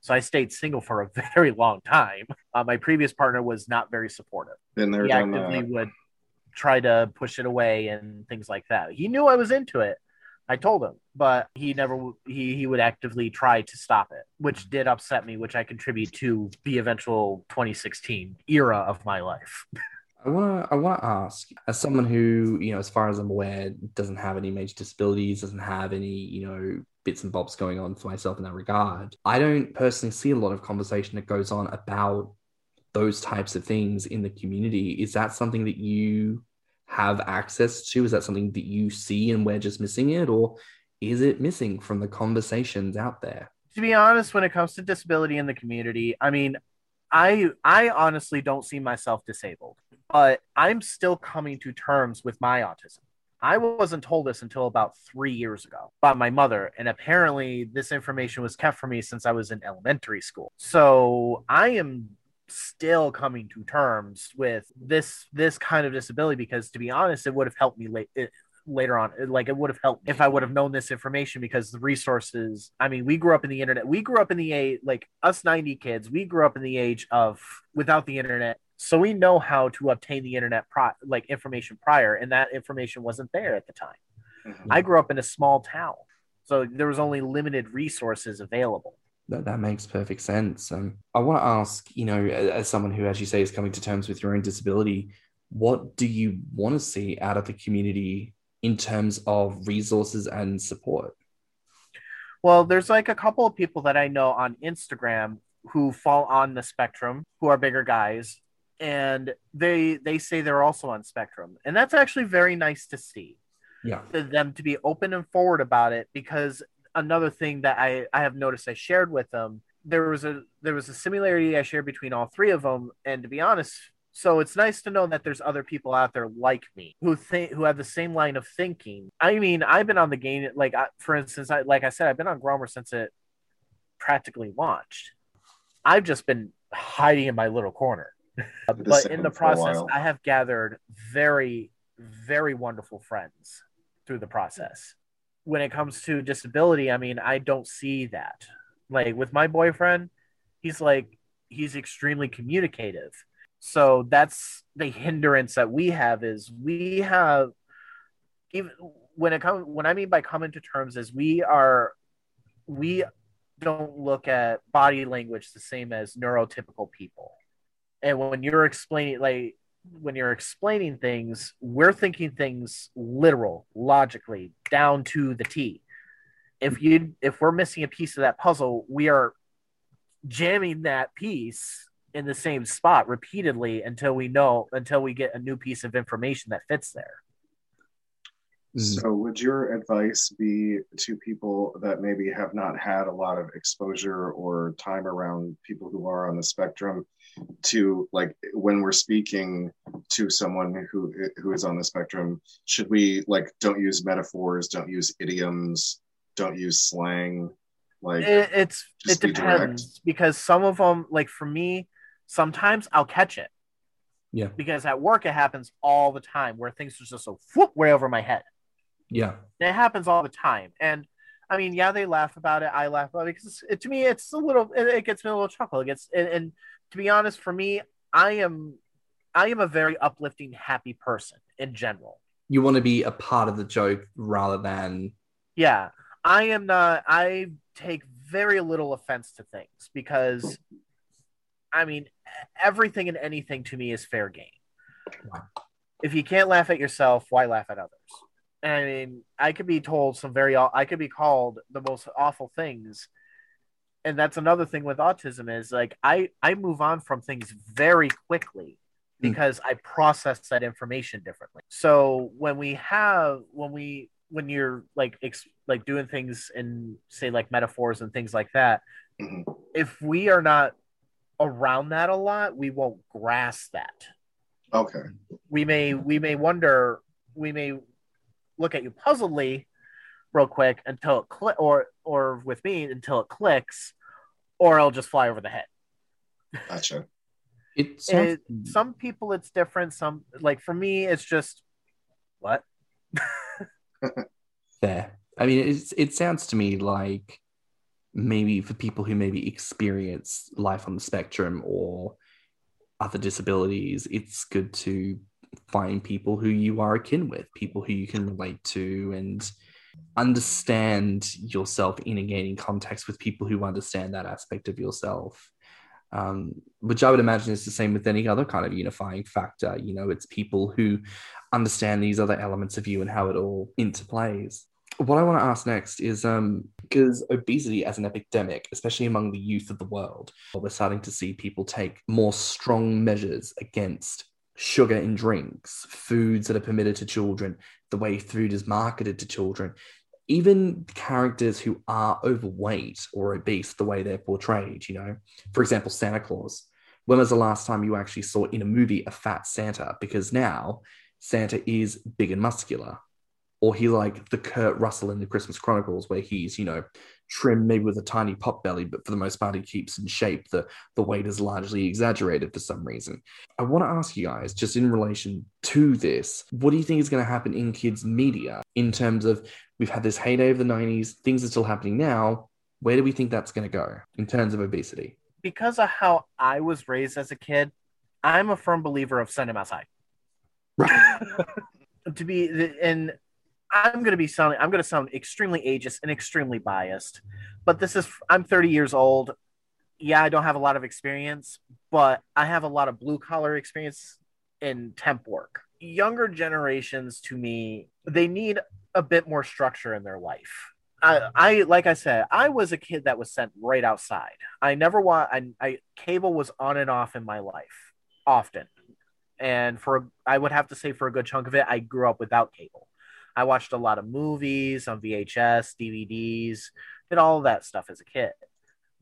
D: so I stayed single for a very long time. Uh, my previous partner was not very supportive.
C: Been there,
D: he actively
C: that.
D: would try to push it away and things like that. He knew I was into it. I told him, but he never he he would actively try to stop it, which did upset me, which I contribute to the eventual 2016 era of my life.
B: I want to I want to ask, as someone who, you know, as far as I'm aware, doesn't have any major disabilities, doesn't have any, you know, bits and bobs going on for myself in that regard. I don't personally see a lot of conversation that goes on about those types of things in the community. Is that something that you have access to? Is that something that you see and we're just missing it, or is it missing from the conversations out there?
D: to be honest, when it comes to disability in the community, I mean, I I honestly don't see myself disabled, but I'm still coming to terms with my autism. I wasn't told this until about three years ago by my mother, and apparently this information was kept from me since I was in elementary school. So I am still coming to terms with this this kind of disability because to be honest it would have helped me late later on like it would have helped if i would have known this information because the resources i mean we grew up in the internet we grew up in the age like us 90 kids we grew up in the age of without the internet so we know how to obtain the internet pro- like information prior and that information wasn't there at the time
C: Mhm.
D: i grew up in a small town so there was only limited resources available
B: That, that makes perfect sense. Um, I want to ask, you know, as someone who, as you say, is coming to terms with your own disability, what do you want to see out of the community in terms of resources and support?
D: Well, there's like a couple of people that I know on Instagram who fall on the spectrum, who are bigger guys, and they they say they're also on spectrum, and that's actually very nice to see
B: Yeah.
D: to them to be open and forward about it. Because another thing that I I have noticed I shared with them there was a there was a similarity I shared between all three of them, and to be honest. So it's nice to know that there's other people out there like me who think who have the same line of thinking. I mean, I've been on the game like I, for instance, I, like I said, I've been on Grommr since it practically launched. I've just been hiding in my little corner. But in the process. I have gathered very, very wonderful friends through the process. When it comes to disability, I mean, I don't see that. Like with my boyfriend, he's like, he's extremely communicative. So that's the hindrance that we have is we have even when it comes when I mean by coming to terms is we are we don't look at body language the same as neurotypical people. And when you're explaining like when you're explaining things, we're thinking things literal, logically, down to the T. If you if we're missing a piece of that puzzle, we are jamming that piece in the same spot repeatedly until we know until we get a new piece of information that fits there.
C: So, would your advice be to people that maybe have not had a lot of exposure or time around people who are on the spectrum to like when we're speaking to someone who who is on the spectrum, should we like don't use metaphors, don't use idioms, don't use slang, like
D: It, it's
C: just
D: it
C: be
D: depends because some of them, like for me, sometimes I'll catch it
B: Yeah.
D: because at work it happens all the time where things are just so whoop, way over my head.
B: Yeah.
D: It happens all the time, and I mean, yeah, they laugh about it. I laugh about it because it, to me, it's a little. It, it gets me a little chuckle. It gets, and, and to be honest, for me, I am, I am a very uplifting, happy person in general.
B: you want to be a part of the joke rather than
D: Yeah, I am not. I take very little offense to things because, I mean, everything and anything to me is fair game. If you can't laugh at yourself, why laugh at others? And I mean, I could be told some very, I could be called the most awful things, and that's another thing with autism is like I I move on from things very quickly
B: Hmm.
D: because I process that information differently. So when we have when we when you're like ex- like doing things in say like metaphors and things like that,
C: Mhm.
D: if we are not around that a lot, we won't grasp that.
C: Okay.
D: We may we may wonder we may look at you puzzledly real quick until it click or or with me until it clicks or I'll just fly over the head.
C: Gotcha.
B: it sounds,
D: It, some people it's different. Some like for me, it's just what
B: fair. I mean, it's, it sounds to me like maybe for people who maybe experience life on the spectrum or other disabilities, it's good to find people who you are akin with, people who you can relate to and understand yourself in and gaining context with people who understand that aspect of yourself. Um, which I would imagine is the same with any other kind of unifying factor. You know, it's people who understand these other elements of you and how it all interplays. What I want to ask next is um, because obesity as an epidemic, especially among the youth of the world, we're starting to see people take more strong measures against sugar in drinks, foods that are permitted to children, the way food is marketed to children, even characters who are overweight or obese, the way they're portrayed, you know. For example, Santa Claus. When was the last time you actually saw in a movie a fat Santa? Because now Santa is big and muscular. Or he like the Kurt Russell in the Christmas Chronicles, where he's, you know, trim maybe with a tiny pot belly, but for the most part he keeps in shape. The the weight is largely exaggerated for some reason. I want to ask you guys, just in relation to this, what do you think is going to happen in kids' media in terms of we've had this heyday of the 90s, things are still happening now. Where do we think that's going to go in terms of obesity?
D: because of how I was raised as a kid, I'm a firm believer of send him outside. to be and I'm going to be sounding I'm going to sound extremely ageist and extremely biased, but this is I'm 30 years old. Yeah, I don't have a lot of experience, but I have a lot of blue collar experience in temp work. Younger generations to me, they need a bit more structure in their life. I, I like I said, I was a kid that was sent right outside. I never want I, I cable was on and off in my life often. And for I would have to say for a good chunk of it, I grew up without cable. I watched a lot of movies on VHS, DVDs, did all that stuff as a kid.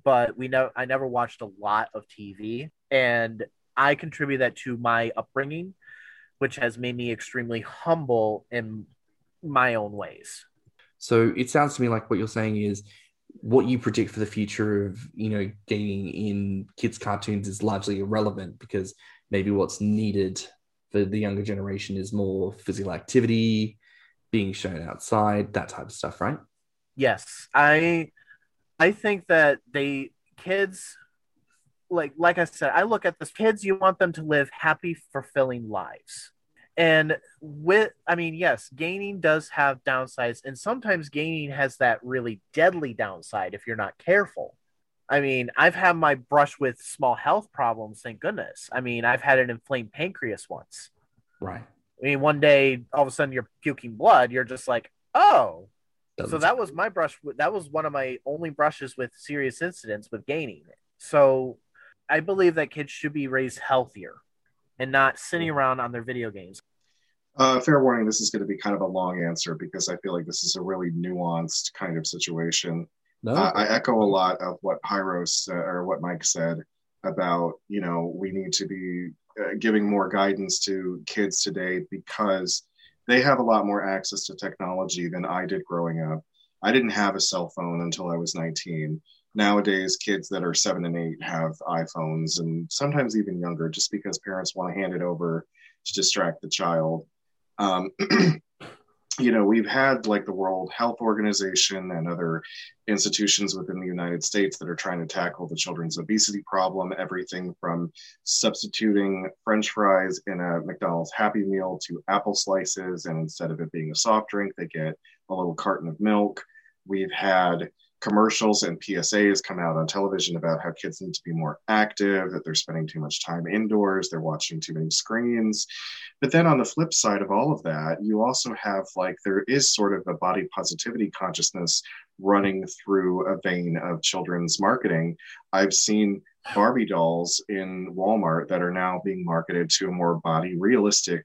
D: But we know I never watched a lot of TV. And I contribute that to my upbringing, which has made me extremely humble in my own ways.
B: So it sounds to me like what you're saying is what you predict for the future of, you know, gaming in kids' cartoons is largely irrelevant because maybe what's needed for the younger generation is more physical activity, being shown outside, that type of stuff, right?
D: Yes, I I think that they kids like like I said, I look at this kids you want them to live happy fulfilling lives. And with I mean, yes, gaining does have downsides and sometimes gaining has that really deadly downside if you're not careful. I mean, I've had my brush with small health problems, thank goodness. I mean, I've had an inflamed pancreas once.
B: Right.
D: I mean, one day all of a sudden you're puking blood, you're just like, "Oh, so
B: Doesn't-
D: that was my brush. That was one of my only brushes with serious incidents with gaining. So I believe that kids should be raised healthier and not sitting around on their video games.
C: Uh, fair warning, this is going to be kind of a long answer because I feel like this is a really nuanced kind of situation.
B: no.
C: Uh, I echo a lot of what Pyros uh, or what Mike said about, you know, we need to be giving more guidance to kids today because they have a lot more access to technology than I did growing up. I didn't have a cell phone until I was 19. Nowadays, kids that are seven and eight have iPhones and sometimes even younger just because parents want to hand it over to distract the child. Um, you know, we've had like the World Health Organization and other institutions within the United States that are trying to tackle the children's obesity problem, everything from substituting French fries in a McDonald's Happy Meal to apple slices. And instead of it being a soft drink, they get a little carton of milk. We've had commercials and PSAs come out on television about how kids need to be more active, that they're spending too much time indoors, they're watching too many screens. But then on the flip side of all of that, you also have like there is sort of a body positivity consciousness running through a vein of children's marketing. I've seen Barbie dolls in Walmart that are now being marketed to a more body realistic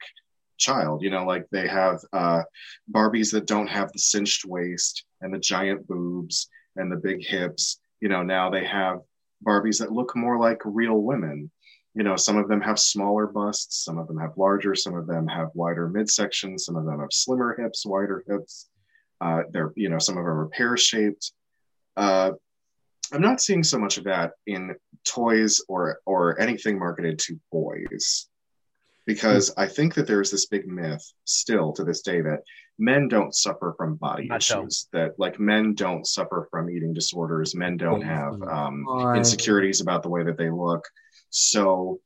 C: child. You know, like they have uh, Barbies that don't have the cinched waist and the giant boobs and the big hips. You know, now they have Barbies that look more like real women. You know, some of them have smaller busts, some of them have larger, some of them have wider midsections, some of them have slimmer hips, wider hips. Uh, they're, you know, some of them are pear shaped. Uh, I'm not seeing so much of that in toys or or anything marketed to boys because I think that there's this big myth still to this day that men don't suffer from body Not issues, so. that like men don't suffer from eating disorders, men don't have um, insecurities about the way that they look. So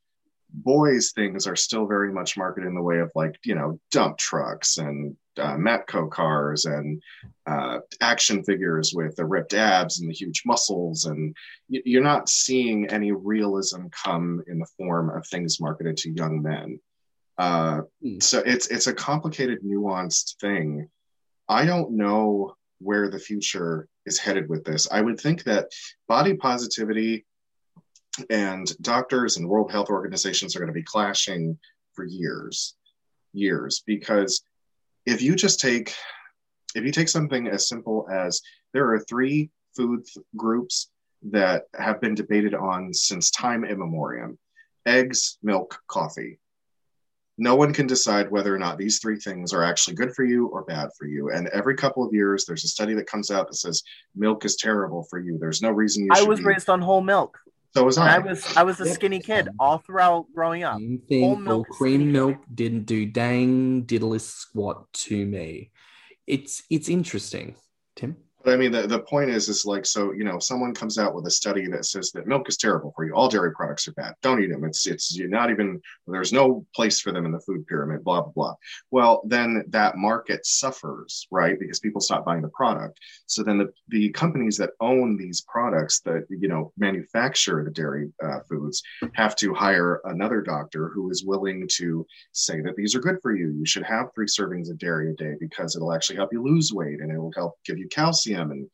C: boys things are still very much marketed in the way of like you know dump trucks and uh, Matco cars and uh, action figures with the ripped abs and the huge muscles, and you're not seeing any realism come in the form of things marketed to young men. Uh, hmm. so it's it's a complicated, nuanced thing. I don't know where the future is headed with this. I would think that body positivity and doctors and World Health Organizations are going to be clashing for years, years. Because if you just take if you take something as simple as there are three food groups that have been debated on since time immemorial eggs, milk, coffee no one can decide whether or not these three things are actually good for you or bad for you. And every couple of years, there's a study that comes out that says milk is terrible for you. There's no reason you.
D: I was be... raised on whole milk.
C: So was I.
D: I was I was a skinny kid all throughout growing up.
B: Whole milk, cream milk didn't do dang diddly squat to me. It's it's interesting, Tim.
C: But I mean, the, the point is, is like, so, you know, someone comes out with a study that says that milk is terrible for you. All dairy products are bad. Don't eat them. It's, it's you're not even, there's no place for them in the food pyramid, blah, blah, blah. Well, then that market suffers, right? Because people stop buying the product. So then the, the companies that own these products that, you know, manufacture the dairy uh, foods have to hire another doctor who is willing to say that these are good for you. You should have three servings of dairy a day because it'll actually help you lose weight and it will help give you calcium and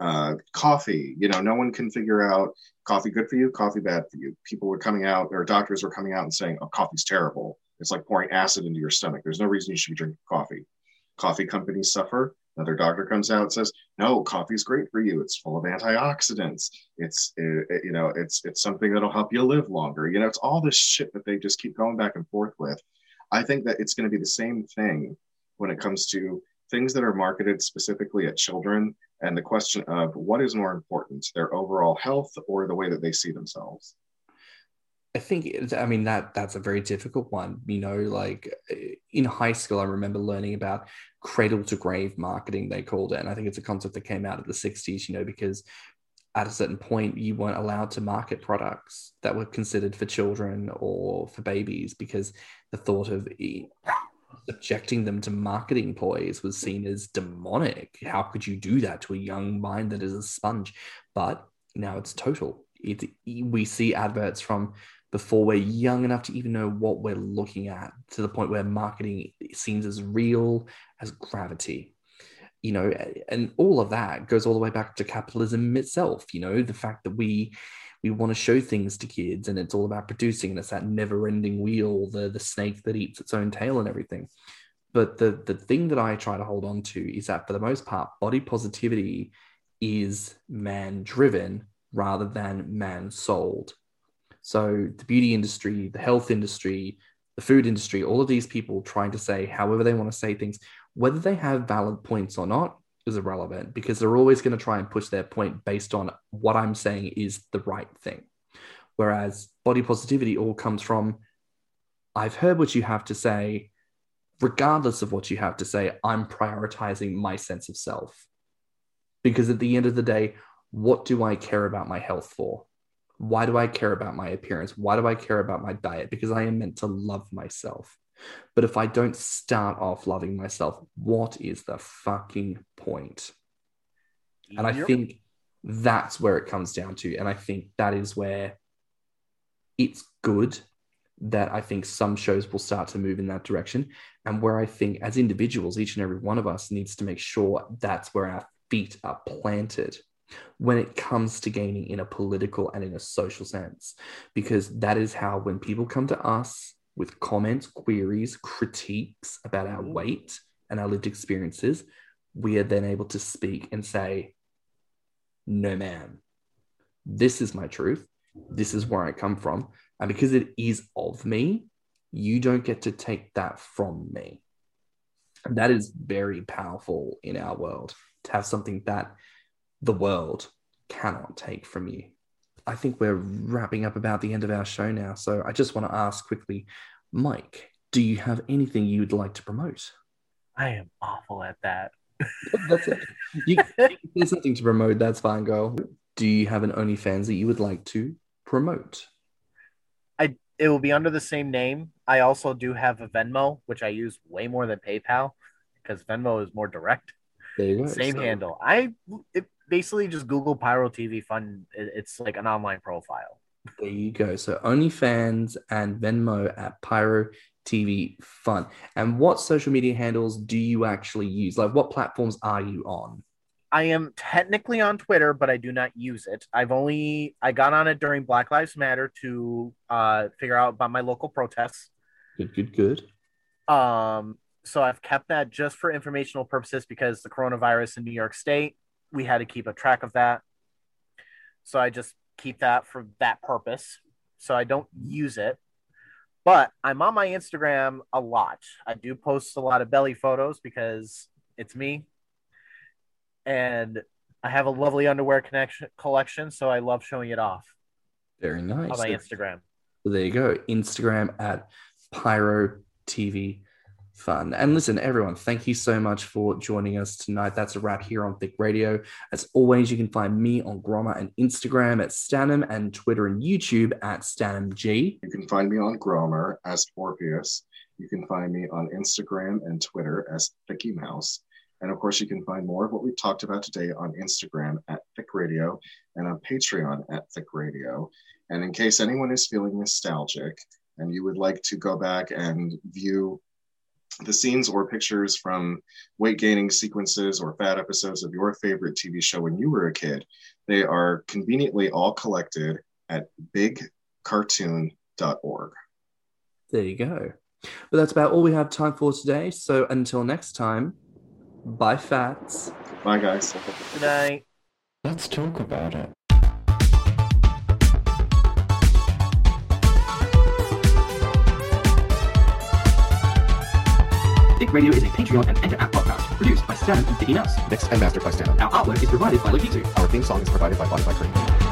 C: uh, coffee. You know, no one can figure out coffee good for you, coffee bad for you. People were coming out, or doctors were coming out and saying, "Oh, coffee's terrible. It's like pouring acid into your stomach. There's no reason you should be drinking coffee." Coffee companies suffer. Another doctor comes out and says, "No, coffee's great for you. It's full of antioxidants. It's it, it, you know, it's it's something that'll help you live longer. You know, it's all this shit that they just keep going back and forth with. I think that it's going to be the same thing when it comes to things that are marketed specifically at children and the question of what is more important, their overall health or the way that they see themselves.
B: I think I mean that that's a very difficult one. You know, like in high school, I remember learning about cradle to grave marketing. They called it, and I think it's a concept that came out of the '60s. You know, because at a certain point, you weren't allowed to market products that were considered for children or for babies because the thought of subjecting them to marketing ploys was seen as demonic. How could you do that to a young mind that is a sponge? But now it's total. It, we see adverts from before we're young enough to even know what we're looking at to the point where marketing seems as real as gravity you know and all of that goes all the way back to capitalism itself you know the fact that we we want to show things to kids and it's all about producing and it's that never ending wheel the the snake that eats its own tail and everything. But the the thing that i try to hold on to is that for the most part body positivity is man driven rather than man sold so the beauty industry the health industry the food industry all of these people trying to say however they want to say things whether they have valid points or not is irrelevant because they're always going to try and push their point based on what I'm saying is the right thing. Whereas body positivity all comes from, I've heard what you have to say. regardless of what you have to say, I'm prioritizing my sense of self. Because at the end of the day, what do I care about my health for? Why do I care about my appearance? Why do I care about my diet? Because I am meant to love myself. But if I don't start off loving myself, what is the fucking point? And I think that's where it comes down to. And I think that is where it's good that I think some shows will start to move in that direction. And where I think, as individuals, each and every one of us needs to make sure that's where our feet are planted when it comes to gaining in a political and in a social sense. Because that is how, when people come to us with comments, queries, critiques about our mm-hmm. weight and our lived experiences, we are then able to speak and say, no, ma'am, this is my truth. This is where I come from. And because it is of me, you don't get to take that from me. And that is very powerful in our world to have something that the world cannot take from you. I think we're wrapping up about the end of our show now. So I just want to ask quickly, Mike, do you have anything you'd like to promote?
D: I am awful at that.
B: That's it. You, there's something to promote. That's fine, girl. Do you have an OnlyFans that you would like to promote?
D: I It will be under the same name. I also do have a Venmo, which I use way more than PayPal because Venmo is more direct.
B: There you go.
D: Same
B: So,
D: handle. I it basically just Google Pyro TV Fun. It's like an online profile.
B: There you go. So OnlyFans and Venmo at Pyro TV Fun. And what social media handles do you actually use? Like, what platforms are you on?
D: I am technically on Twitter, but I do not use it. I've only I got on it during Black Lives Matter to uh, figure out about my local protests.
B: Good, good, good.
D: Um, so I've kept that just for informational purposes because the coronavirus in New York State, we had to keep a track of that. So I just keep that for that purpose. So I don't use it. But I'm on my Instagram a lot. I do post a lot of belly photos because it's me. And I have a lovely underwear connection collection, so I love showing it off
B: Very nice.
D: on my
B: So-
D: Instagram.
B: There you go. Instagram at Pyro TV Fun. And listen, everyone, thank you so much for joining us tonight. That's a wrap here on Thick Radio. As always, you can find me on Grommr and Instagram at Stanham and Twitter and YouTube at StanhamG.
C: You can find me on Grommr as Orpheus. You can find me on Instagram and Twitter as Thicky Mouse. And of course, you can find more of what we've talked about today on Instagram at Thick Radio and on Patreon at Thick Radio. And in case anyone is feeling nostalgic and you would like to go back and view the scenes or pictures from weight gaining sequences or fat episodes of your favorite TV show when you were a kid, they are conveniently all collected at bigcartoon.org.
B: There you go. But that's about all we have time for today. So until next time, bye, fats.
C: Bye, guys.
D: Good night.
A: Let's talk about it.
B: Thick Radio is a Patreon and Enter app podcast produced by Stan and Thicky Mouse.
A: Mixed and mastered by Stanham.
B: Our artwork is provided by Lukitu.
A: Our theme song is provided by Spotify Cream.